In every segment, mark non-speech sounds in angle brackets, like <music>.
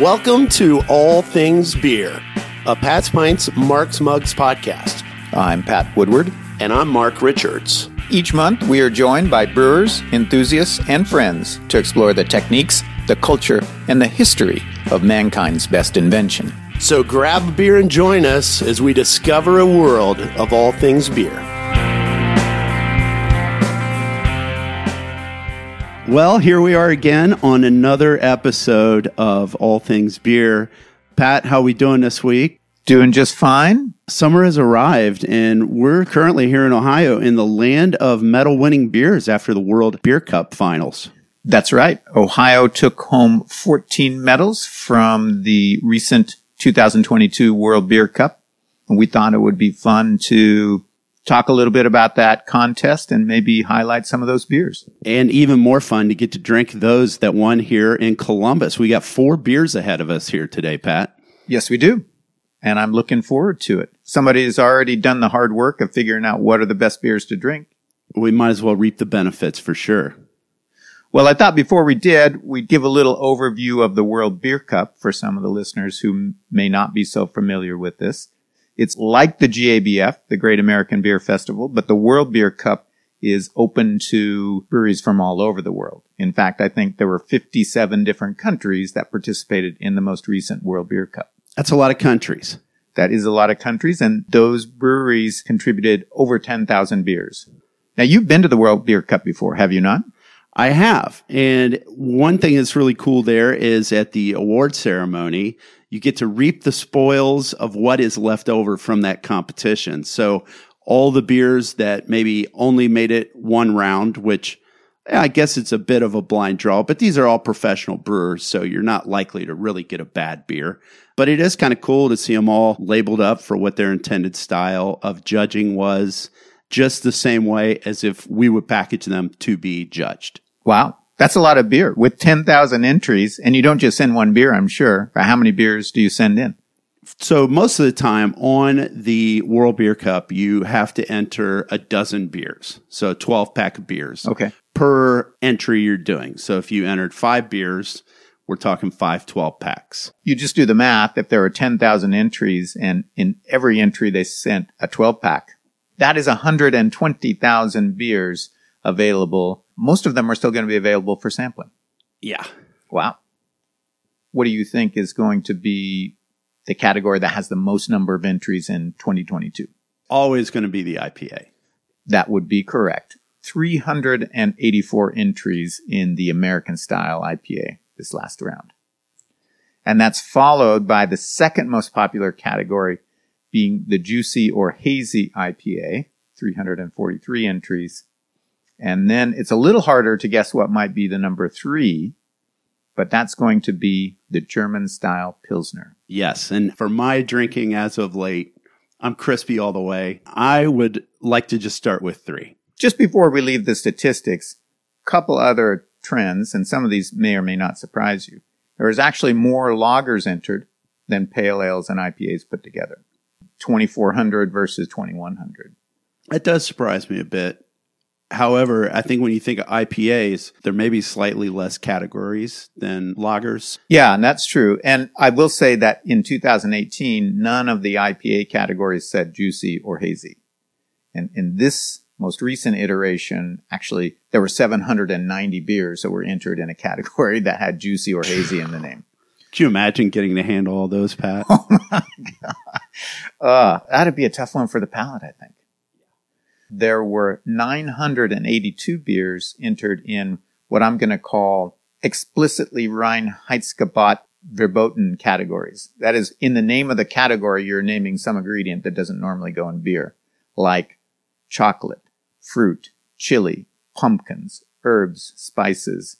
Welcome to All Things Beer, a Pat's Pints Mark's Mugs podcast. I'm Pat Woodward. And I'm Mark Richards. Each month, we are joined by brewers, enthusiasts, and friends to explore the techniques, the culture, and the history of mankind's best invention. So grab a beer and join us as we discover a world of all things beer. Well, here we are again on another episode of All Things Beer. Pat, how we doing this week? Doing just fine. Summer has arrived, and we're currently here in Ohio in the land of medal winning beers after the World Beer Cup finals. That's right. Ohio took home 14 medals from the recent 2022 World Beer Cup. And we thought it would be fun to talk a little bit about that contest and maybe highlight some of those beers. And even more fun to get to drink those that won here in Columbus. We got four beers ahead of us here today, Pat. Yes, we do. And I'm looking forward to it. Somebody has already done the hard work of figuring out what are the best beers to drink. We might as well reap the benefits for sure. Well, I thought before we did, we'd give a little overview of the World Beer Cup for some of the listeners who may not be so familiar with this. It's like the GABF, the Great American Beer Festival, but the World Beer Cup is open to breweries from all over the world. In fact, I think there were 57 different countries that participated in the most recent World Beer Cup. That's a lot of countries. That is a lot of countries, and those breweries contributed over 10,000 beers. Now, you've been to the World Beer Cup before, have you not? I have. And one thing that's really cool there is at the award ceremony, you get to reap the spoils of what is left over from that competition. So all the beers that maybe only made it one round, which I guess it's a bit of a blind draw, but these are all professional brewers, so you're not likely to really get a bad beer. But it is kind of cool to see them all labeled up for what their intended style of judging was, just the same way as if we would package them to be judged. Wow. That's a lot of beer with 10,000 entries. And you don't just send one beer, I'm sure. How many beers do you send in? So most of the time on the World Beer Cup, you have to enter a dozen beers. So 12 pack of beers. Okay. Per entry you're doing. So if you entered five beers, we're talking five 12 packs. You just do the math. If there are 10,000 entries and in every entry they sent a 12 pack, that is 120,000 beers available most of them are still going to be available for sampling. Yeah. Wow. What do you think is going to be the category that has the most number of entries in 2022? Always going to be the IPA. That would be correct. 384 entries in the American style IPA this last round. And that's followed by the second most popular category being the juicy or hazy IPA, 343 entries, and then it's a little harder to guess what might be the number three, but that's going to be the German style Pilsner. Yes. And for my drinking as of late, I'm crispy all the way. I would like to just start with three. Just before we leave the statistics, a couple other trends, and some of these may or may not surprise you. There is actually more lagers entered than pale ales and IPAs put together. 2400 versus 2100. That does surprise me a bit. However, I think when you think of IPAs, there may be slightly less categories than lagers. Yeah, and that's true. And I will say that in 2018, none of the IPA categories said juicy or hazy. And in this most recent iteration, actually, there were 790 beers that were entered in a category that had juicy or hazy in the name. Could you imagine getting to handle all those, Pat? <laughs> Oh my God. Uh, that'd be a tough one for the palate, I think there were 982 beers entered in what I'm going to call explicitly Reinheitsgebot verboten categories. That is, in the name of the category, you're naming some ingredient that doesn't normally go in beer, like chocolate, fruit, chili, pumpkins, herbs, spices.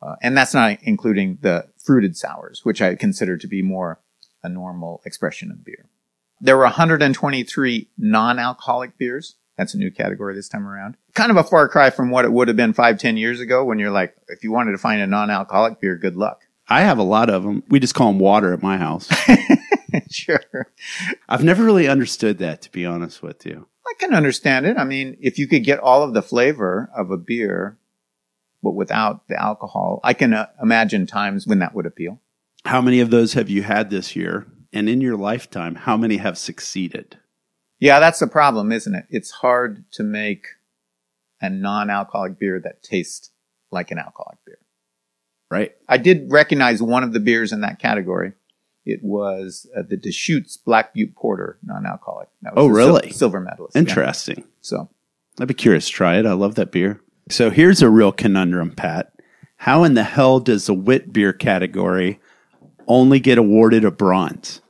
Uh, and that's not including the fruited sours, which I consider to be more a normal expression of beer. There were 123 non-alcoholic beers. That's a new category this time around. Kind of a far cry from what it would have been five, ten years ago when you're like, if you wanted to find a non-alcoholic beer, good luck. I have a lot of them. We just call them water at my house. <laughs> sure. I've never really understood that, to be honest with you. I can understand it. I mean, if you could get all of the flavor of a beer, but without the alcohol, I can uh, imagine times when that would appeal. How many of those have you had this year? And in your lifetime, how many have succeeded? Yeah, that's the problem, isn't it? It's hard to make a non-alcoholic beer that tastes like an alcoholic beer. Right. I did recognize one of the beers in that category. It was uh, the Deschutes Black Butte Porter, non-alcoholic. Oh, a sil- really? silver medalist. yeah. Interesting. So I'd be curious to try it. I love that beer. So here's a real conundrum, Pat. How in the hell does the wit beer category only get awarded a bronze?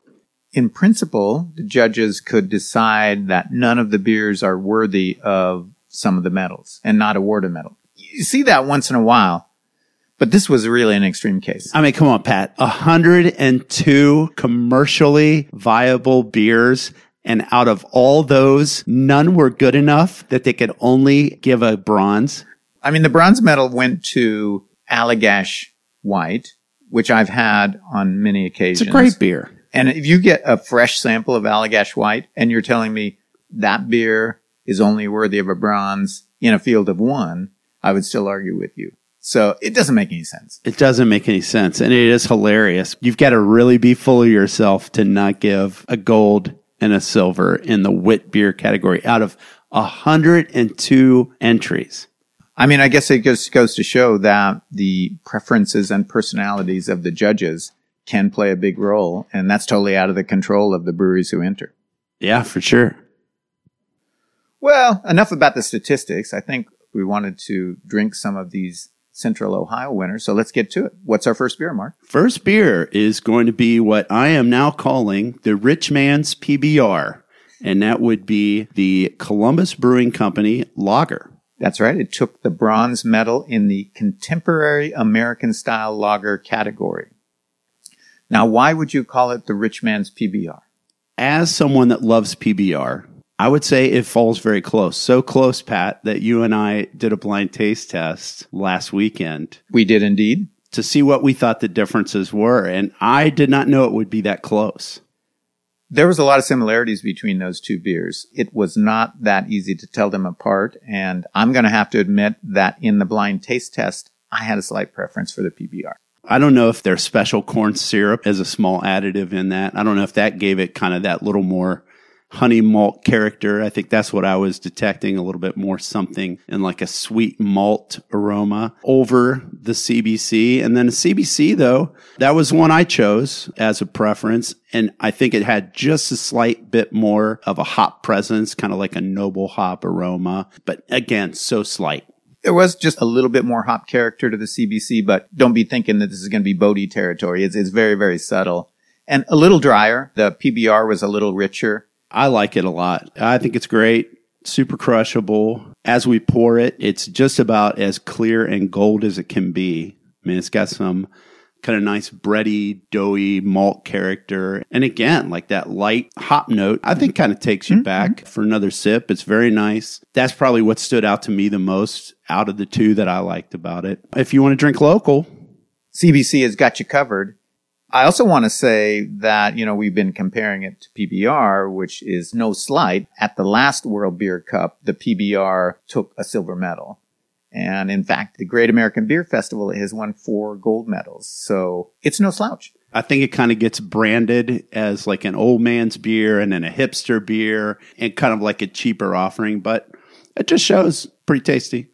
In principle, the judges could decide that none of the beers are worthy of some of the medals and not award a medal. You see that once in a while, but this was really an extreme case. I mean, come on, Pat. 102 commercially viable beers. And out of all those, none were good enough that they could only give a bronze. I mean, the bronze medal went to Allagash White, which I've had on many occasions. It's a great beer. And if you get a fresh sample of Allagash White and you're telling me that beer is only worthy of a bronze in a field of one, I would still argue with you. So it doesn't make any sense. It doesn't make any sense. And it is hilarious. You've got to really be full of yourself to not give a gold and a silver in the wit beer category out of 102 entries. I mean, I guess it just goes to show that the preferences and personalities of the judges can play a big role, and that's totally out of the control of the breweries who enter. Yeah, for sure. Well, enough about the statistics. I think we wanted to drink some of these Central Ohio winners, so let's get to it. What's our first beer, Mark? First beer is going to be what I am now calling the Rich Man's PBR, and that would be the Columbus Brewing Company Lager. That's right. It took the bronze medal in the contemporary American style lager category. Now, why would you call it the rich man's PBR? As someone that loves PBR, I would say it falls very close. So close, Pat, that you and I did a blind taste test last weekend We did indeed. to see what we thought the differences were. And I did not know it would be that close. There was a lot of similarities between those two beers. It was not that easy to tell them apart. And I'm going to have to admit that in the blind taste test, I had a slight preference for the PBR. I don't know if their special corn syrup is a small additive in that. I don't know if that gave it kind of that little more honey malt character. I think that's what I was detecting a little bit more something in like a sweet malt aroma over the CBC. And then the CBC though, that was one I chose as a preference. And I think it had just a slight bit more of a hop presence, kind of like a noble hop aroma, but again, so slight. There was just a little bit more hop character to the CBC, but don't be thinking that this is going to be Bodie territory. It's, it's very, very subtle and a little drier. The PBR was a little richer. I like it a lot. I think it's great. Super crushable. As we pour it, it's just about as clear and gold as it can be. I mean, it's got some kind of nice bready, doughy malt character. And again, like that light hop note, I think kind of takes you mm-hmm. back for another sip. It's very nice. That's probably what stood out to me the most out of the two that I liked about it. If you want to drink local, CBC has got you covered. I also want to say that, you know, we've been comparing it to PBR, which is no slight. At the last World Beer Cup, the PBR took a silver medal. And in fact, the Great American Beer Festival has won four gold medals. So it's no slouch. I think it kind of gets branded as like an old man's beer and then a hipster beer and kind of like a cheaper offering, but it just shows pretty tasty.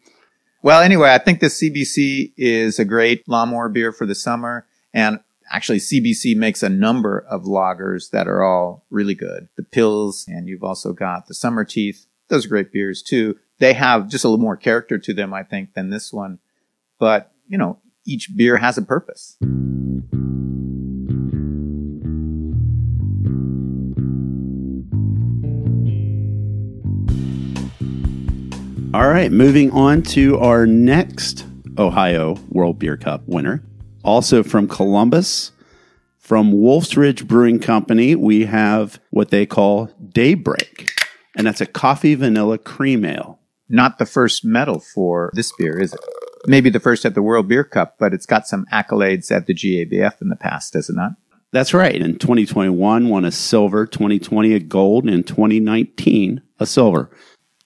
Well, anyway, I think the CBC is a great lawnmower beer for the summer. And actually, CBC makes a number of lagers that are all really good. The Pills, and you've also got the Summer Teeth. Those are great beers too. They have just a little more character to them, I think, than this one. But, you know, each beer has a purpose. All right, moving on to our next Ohio World Beer Cup winner. Also from Columbus, from Wolf's Ridge Brewing Company, we have what they call Daybreak, and that's a coffee vanilla cream ale. Not the first medal for this beer, is it? Maybe the first at the World Beer Cup, but it's got some accolades at the GABF in the past, does it not? That's right. In 2021, won a silver, 2020 a gold, and 2019 a silver.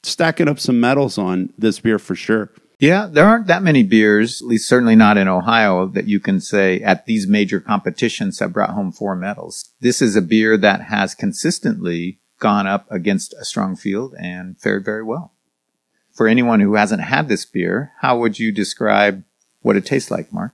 Stacking up some medals on this beer for sure. Yeah, there aren't that many beers, at least certainly not in Ohio, that you can say at these major competitions have brought home four medals. This is a beer that has consistently gone up against a strong field and fared very well. For anyone who hasn't had this beer, how would you describe what it tastes like, Mark?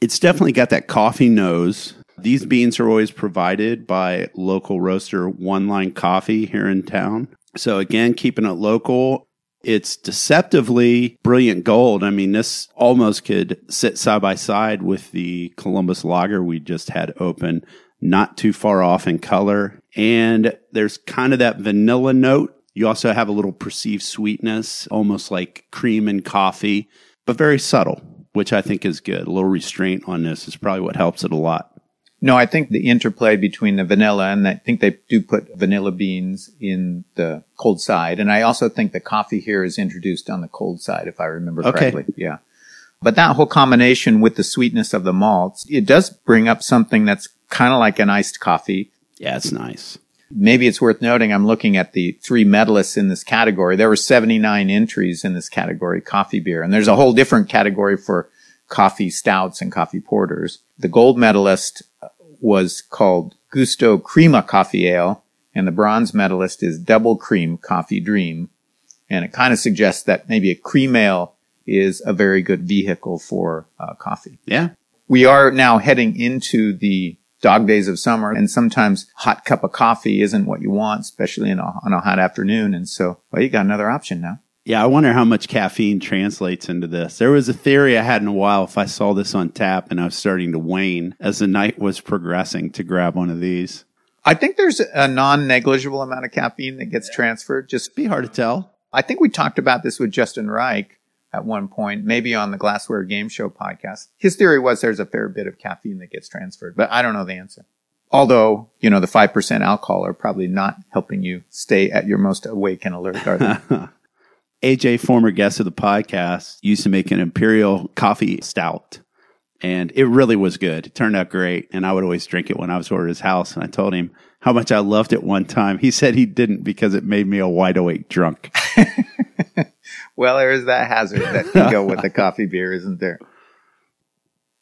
It's definitely got that coffee nose. These beans are always provided by local roaster One Line Coffee here in town. So again, keeping it local. It's deceptively brilliant gold. I mean, this almost could sit side by side with the Columbus Lager we just had open, not too far off in color. And there's kind of that vanilla note. You also have a little perceived sweetness, almost like cream and coffee, but very subtle, which I think is good. A little restraint on this is probably what helps it a lot. No, I think the interplay between the vanilla and I think they do put vanilla beans in the cold side. And I also think the coffee here is introduced on the cold side, if I remember Okay. correctly. Yeah. But that whole combination with the sweetness of the malts, it does bring up something that's kind of like an iced coffee. Yeah, it's nice. Maybe it's worth noting I'm looking at the three medalists in this category. There were 79 entries in this category, coffee beer. And there's a whole different category for coffee stouts and coffee porters. The gold medalist was called Gusto Crema Coffee Ale, and the bronze medalist is Double Cream Coffee Dream. And it kind of suggests that maybe a cream ale is a very good vehicle for uh, coffee. Yeah. We are now heading into the dog days of summer, and sometimes hot cup of coffee isn't what you want, especially in a, on a hot afternoon. And so, well, you got another option now. Yeah, I wonder how much caffeine translates into this. There was a theory I had in a while if I saw this on tap and I was starting to wane as the night was progressing to grab one of these. I think there's a non-negligible amount of caffeine that gets transferred. Just Be hard to tell. I think we talked about this with Justin Reich at one point, maybe on the Glassware Game Show podcast. His theory was there's a fair bit of caffeine that gets transferred, but I don't know the answer. Although, you know, the 5% alcohol are probably not helping you stay at your most awake and alert, are they? <laughs> AJ, former guest of the podcast, used to make an imperial coffee stout. And it really was good. It turned out great. And I would always drink it when I was over at his house. And I told him how much I loved it one time. He said he didn't because it made me a wide awake drunk. <laughs> Well, there is that hazard that can go with the <laughs> coffee beer, isn't there?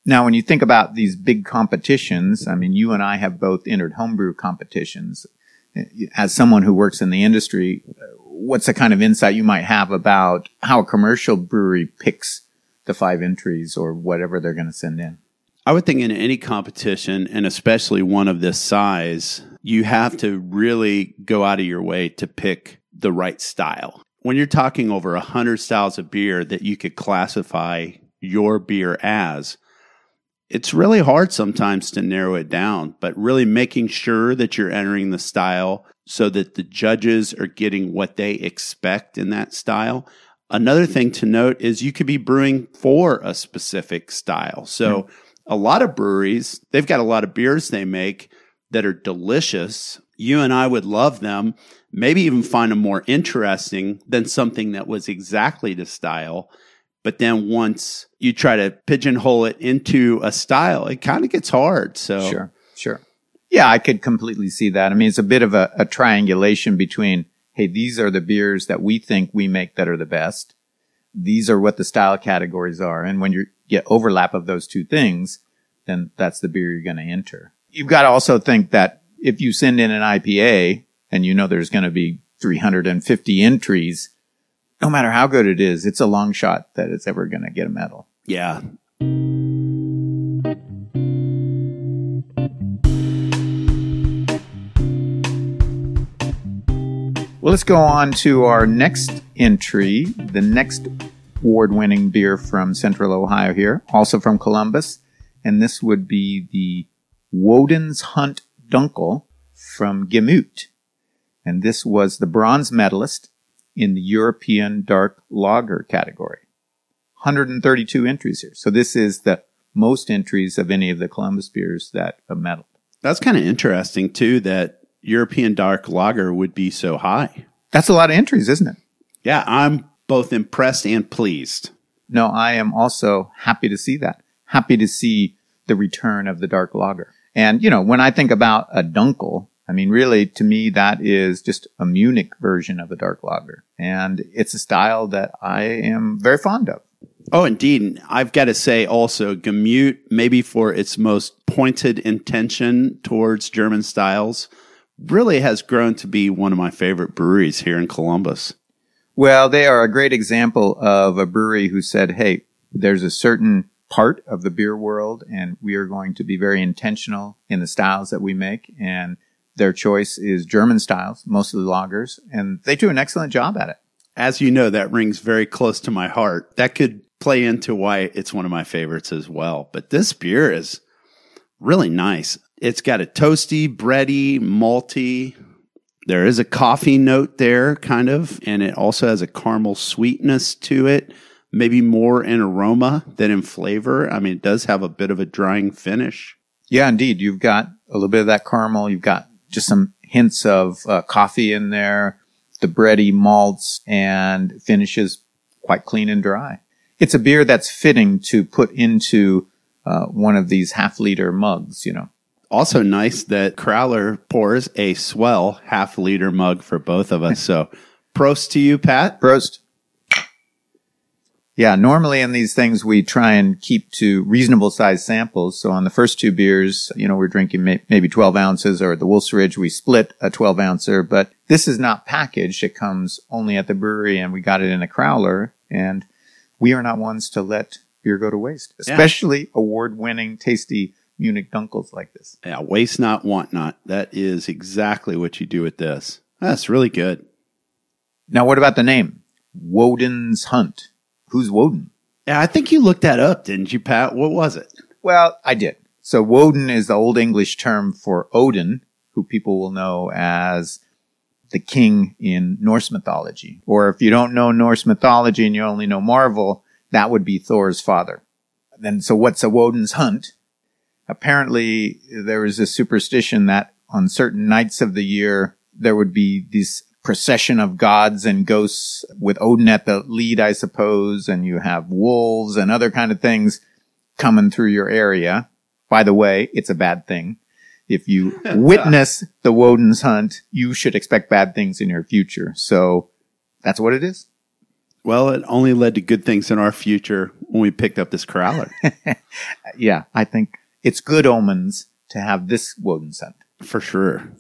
Now, when you think about these big competitions, I mean, you and I have both entered homebrew competitions. As someone who works in the industry, what's the kind of insight you might have about how a commercial brewery picks the five entries or whatever they're going to send in? I would think in any competition, and especially one of this size, you have to really go out of your way to pick the right style. When you're talking over a hundred styles of beer that you could classify your beer as, it's really hard sometimes to narrow it down, but really making sure that you're entering the style so that the judges are getting what they expect in that style. Another thing to note is you could be brewing for a specific style. So hmm. a lot of breweries, they've got a lot of beers they make that are delicious. You and I would love them, maybe even find them more interesting than something that was exactly the style. But then once you try to pigeonhole it into a style, it kind of gets hard. So Sure, sure. Yeah, I could completely see that. I mean, it's a bit of a, a triangulation between, hey, these are the beers that we think we make that are the best. These are what the style categories are. And when you get overlap of those two things, then that's the beer you're going to enter. You've got to also think that if you send in an IPA and you know there's going to be 350 entries, no matter how good it is, it's a long shot that it's ever going to get a medal. yeah. Well, let's go on to our next entry, the next award winning beer from Central Ohio here, also from Columbus. And this would be the Woden's Hunt Dunkel from Gemüt. And this was the bronze medalist in the European Dark Lager category. 132 entries here. So this is the most entries of any of the Columbus beers that have medaled. That's kind of interesting too that European dark lager would be so high. That's a lot of entries, isn't it? Yeah, I'm both impressed and pleased. No, I am also happy to see that. Happy to see the return of the dark lager. And, you know, when I think about a dunkel, I mean, really, to me, that is just a Munich version of a dark lager. And it's a style that I am very fond of. Oh, indeed. I've got to say also, Gemüt, maybe for its most pointed intention towards German styles, really has grown to be one of my favorite breweries here in Columbus. Well, they are a great example of a brewery who said, hey, there's a certain part of the beer world, and we are going to be very intentional in the styles that we make. And their choice is German styles, mostly lagers, and they do an excellent job at it. As you know, that rings very close to my heart. That could play into why it's one of my favorites as well. But this beer is really nice. It's got a toasty, bready, malty. There is a coffee note there, kind of, and it also has a caramel sweetness to it, maybe more in aroma than in flavor. I mean, it does have a bit of a drying finish. Yeah, indeed. You've got a little bit of that caramel. You've got just some hints of uh, coffee in there, the bready malts, and finishes quite clean and dry. It's a beer that's fitting to put into uh, one of these half liter mugs, you know. Also nice that Crowler pours a swell half liter mug for both of us. <laughs> So prost to you, Pat. Prost. Yeah, normally in these things we try and keep to reasonable size samples. So on the first two beers, you know, we're drinking may- maybe 12 ounces or at the Wolf's Ridge, we split a 12 ouncer, but this is not packaged. It comes only at the brewery and we got it in a crowler and we are not ones to let beer go to waste, especially yeah. award winning, tasty Munich Dunkels like this. Yeah, waste not, want not. That is exactly what you do with this. That's really good. Now, what about the name? Woden's Hunt. Who's Woden? Yeah, I think you looked that up, didn't you, Pat? What was it? Well, I did. So Woden is the Old English term for Odin, who people will know as the king in Norse mythology. Or if you don't know Norse mythology and you only know Marvel, that would be Thor's father. Then, so what's a Woden's hunt? Apparently, there is a superstition that on certain nights of the year, there would be these procession of gods and ghosts with Odin at the lead, I suppose, and you have wolves and other kind of things coming through your area. By the way, it's a bad thing. If you <laughs> witness the Woden's hunt, you should expect bad things in your future. So that's what it is. Well, it only led to good things in our future when we picked up this crowler. <laughs> yeah, I think it's good omens to have this Woden's hunt. For sure.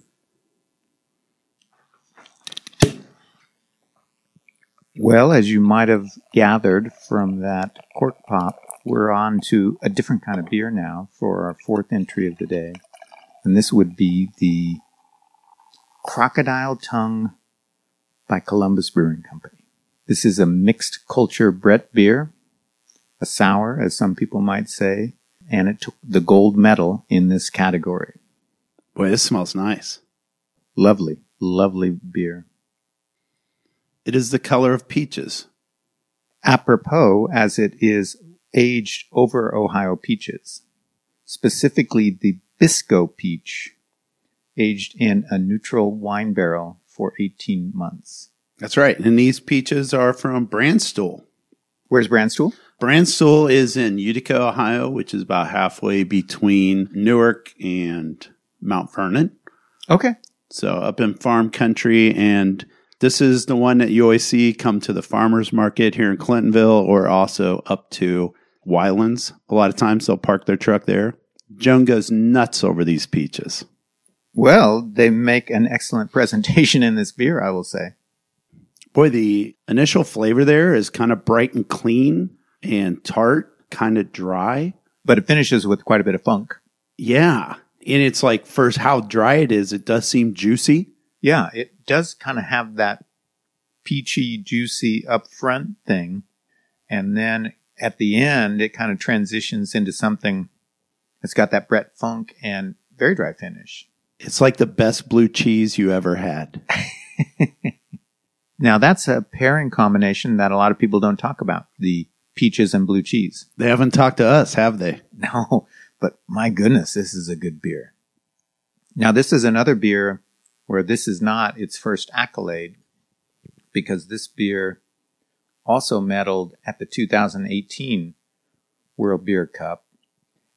Well, as you might have gathered from that cork pop, we're on to a different kind of beer now for our fourth entry of the day. And this would be the Crocodile Tongue by Columbus Brewing Company. This is a mixed culture Brett beer, a sour, as some people might say, and it took the gold medal in this category. Boy, this smells nice. Lovely, lovely beer. It is the color of peaches. Apropos, as it is aged over Ohio peaches, specifically the Biscoe peach, aged in a neutral wine barrel for 18 months. That's right. And these peaches are from Branstool. Where's Branstool? Branstool is in Utica, Ohio, which is about halfway between Newark and Mount Vernon. Okay. So up in farm country and this is the one that you always see come to the farmers market here in Clintonville or also up to Weiland's. A lot of times they'll park their truck there. Joan goes nuts over these peaches. Well, they make an excellent <laughs> presentation in this beer, I will say. Boy, the initial flavor there is kind of bright and clean and tart, kind of dry. But it finishes with quite a bit of funk. Yeah. And it's like, first, how dry it is, it does seem juicy. Yeah, it does kind of have that peachy, juicy upfront thing. And then at the end, it kind of transitions into something that's got that Brett funk and very dry finish. It's like the best blue cheese you ever had. <laughs> <laughs> now, that's a pairing combination that a lot of people don't talk about the peaches and blue cheese. They haven't talked to us, have they? <laughs> No, but my goodness, this is a good beer. Now, this is another beer where this is not its first accolade because this beer also medaled at the 2018 World Beer Cup.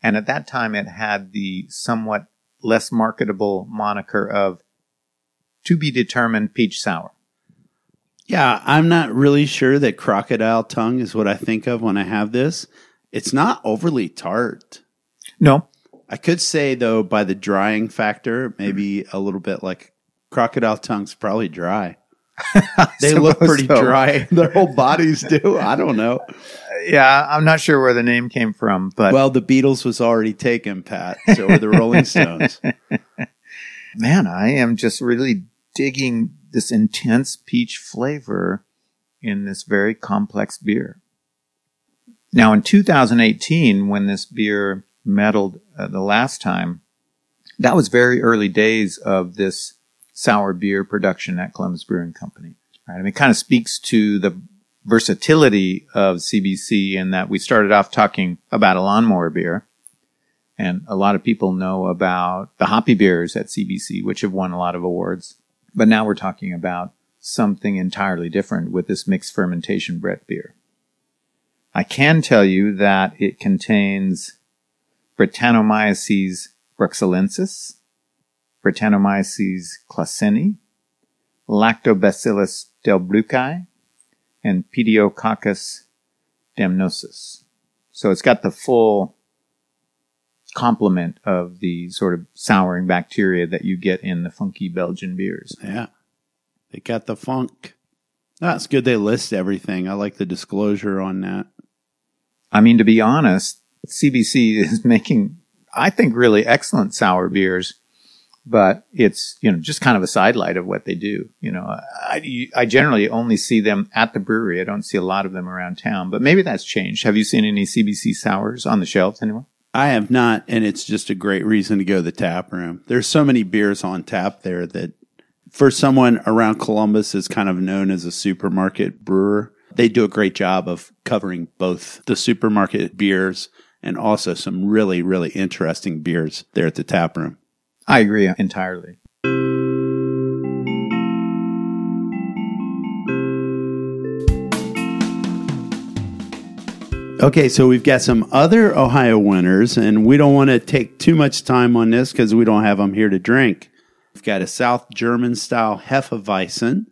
And at that time, it had the somewhat less marketable moniker of to be determined peach sour. Yeah, I'm not really sure that crocodile tongue is what I think of when I have this. It's not overly tart. No, I could say though, by the drying factor, maybe a little bit like crocodile tongue's probably dry. <laughs> They look pretty so. dry. <laughs> Their whole bodies do. I don't know. Yeah, I'm not sure where the name came from, but Well, the Beatles was already taken, Pat. So were the Rolling Stones. <laughs> man, I am just really digging this intense peach flavor in this very complex beer. Now, in 2018, when this beer medaled uh, the last time, that was very early days of this sour beer production at Columbus Brewing Company. Right? I mean, it kind of speaks to the versatility of CBC in that we started off talking about a lawnmower beer. And a lot of people know about the hoppy beers at CBC, which have won a lot of awards. But now we're talking about something entirely different with this mixed fermentation Brett beer. I can tell you that it contains Brettanomyces bruxellensis, Brettanomyces claussenii, Lactobacillus delbrueckii, and Pediococcus damnosus. So it's got the full complement of the sort of souring bacteria that you get in the funky Belgian beers. Yeah. They got the funk. That's good. They list everything. I like the disclosure on that. I mean, to be honest, CBC is <laughs> making, I think, really excellent sour beers, but it's, you know, just kind of a sidelight of what they do. You know, I, I generally only see them at the brewery. I don't see a lot of them around town, but maybe that's changed. Have you seen any CBC sours on the shelves anywhere? I have not, and it's just a great reason to go to the tap room. There's so many beers on tap there that for someone around Columbus is kind of known as a supermarket brewer. They do a great job of covering both the supermarket beers and also some really, really interesting beers there at the tap room. I agree entirely. Okay, so we've got some other Ohio winners, and we don't want to take too much time on this because we don't have them here to drink. We've got a South German style Hefeweizen,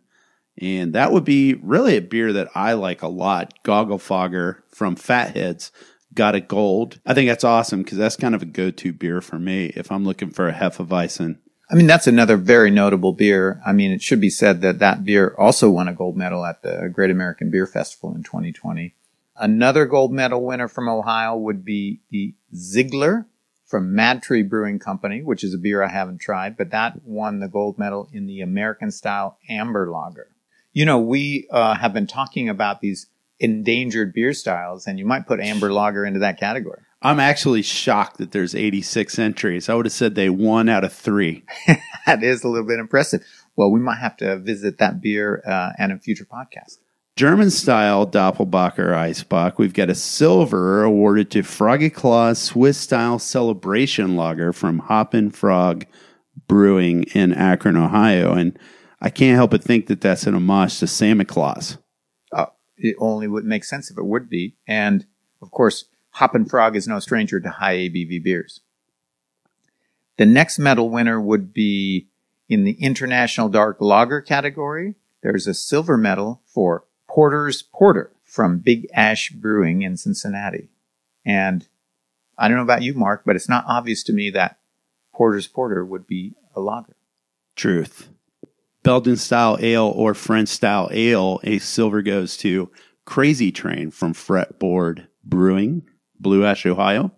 and that would be really a beer that I like a lot. Goggle Fogger from Fat Head's got a gold. I think that's awesome because that's kind of a go to beer for me if I'm looking for a Hefeweizen. I mean, that's another very notable beer. I mean, it should be said that that beer also won a gold medal at the Great American Beer Festival in 2020. Another gold medal winner from Ohio would be the Ziegler from MadTree Brewing Company, which is a beer I haven't tried, but that won the gold medal in the American style amber lager. You know, we uh, have been talking about these endangered beer styles, and you might put amber lager into that category. I'm actually shocked that there's 86 entries. I would have said they one out of three. <laughs> that is a little bit impressive. Well, we might have to visit that beer uh, and a future podcast. German style Doppelbock or Eisbock. We've got a silver awarded to Frogichlaus Swiss style celebration lager from Hoppin' Frog Brewing in Akron, Ohio. And I can't help but think that that's an homage to Santa Claus. It only would make sense if it would be. And of course, Hoppin' Frog is no stranger to high ABV beers. The next medal winner would be in the International Dark Lager category. There's a silver medal for Porter's Porter from Big Ash Brewing in Cincinnati. And I don't know about you, Mark, but it's not obvious to me that Porter's Porter would be a lager. Truth. Belgian style ale or French style ale, a silver goes to Crazy Train from Fretboard Brewing, Blue Ash, Ohio.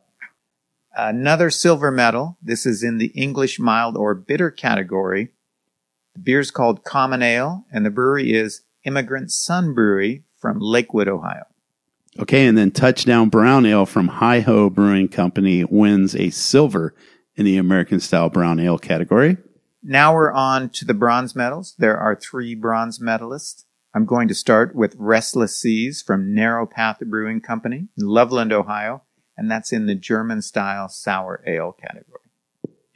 Another silver medal. This is in the English mild or bitter category. The beer is called Common Ale, and the brewery is Immigrant Son Brewery from Lakewood, Ohio. Okay, and then Touchdown Brown Ale from Hi Ho Brewing Company wins a silver in the American style brown ale category. Now we're on to the bronze medals. There are three bronze medalists. I'm going to start with Restless Seas from Narrow Path Brewing Company in Loveland, Ohio, and that's in the German style sour ale category.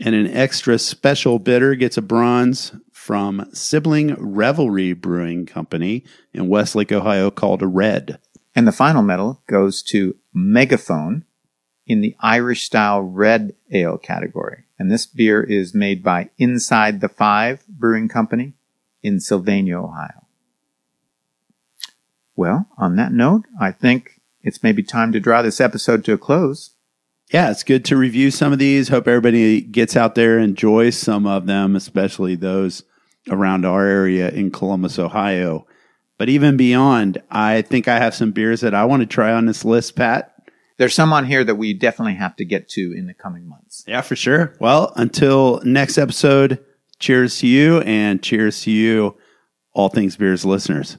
And an extra special bitter gets a bronze from Sibling Revelry Brewing Company in Westlake, Ohio, called a Red. And the final medal goes to Megaphone in the Irish style red ale category. And this beer is made by Inside the Five Brewing Company in Sylvania, Ohio. Well, on that note, I think it's maybe time to draw this episode to a close. Yeah, it's good to review some of these. Hope everybody gets out there, and enjoys some of them, especially those around our area in Columbus, Ohio. But even beyond, I think I have some beers that I want to try on this list, Pat. There's some on here that we definitely have to get to in the coming months. Yeah, for sure. Well, until next episode, cheers to you and cheers to you, all things beers listeners.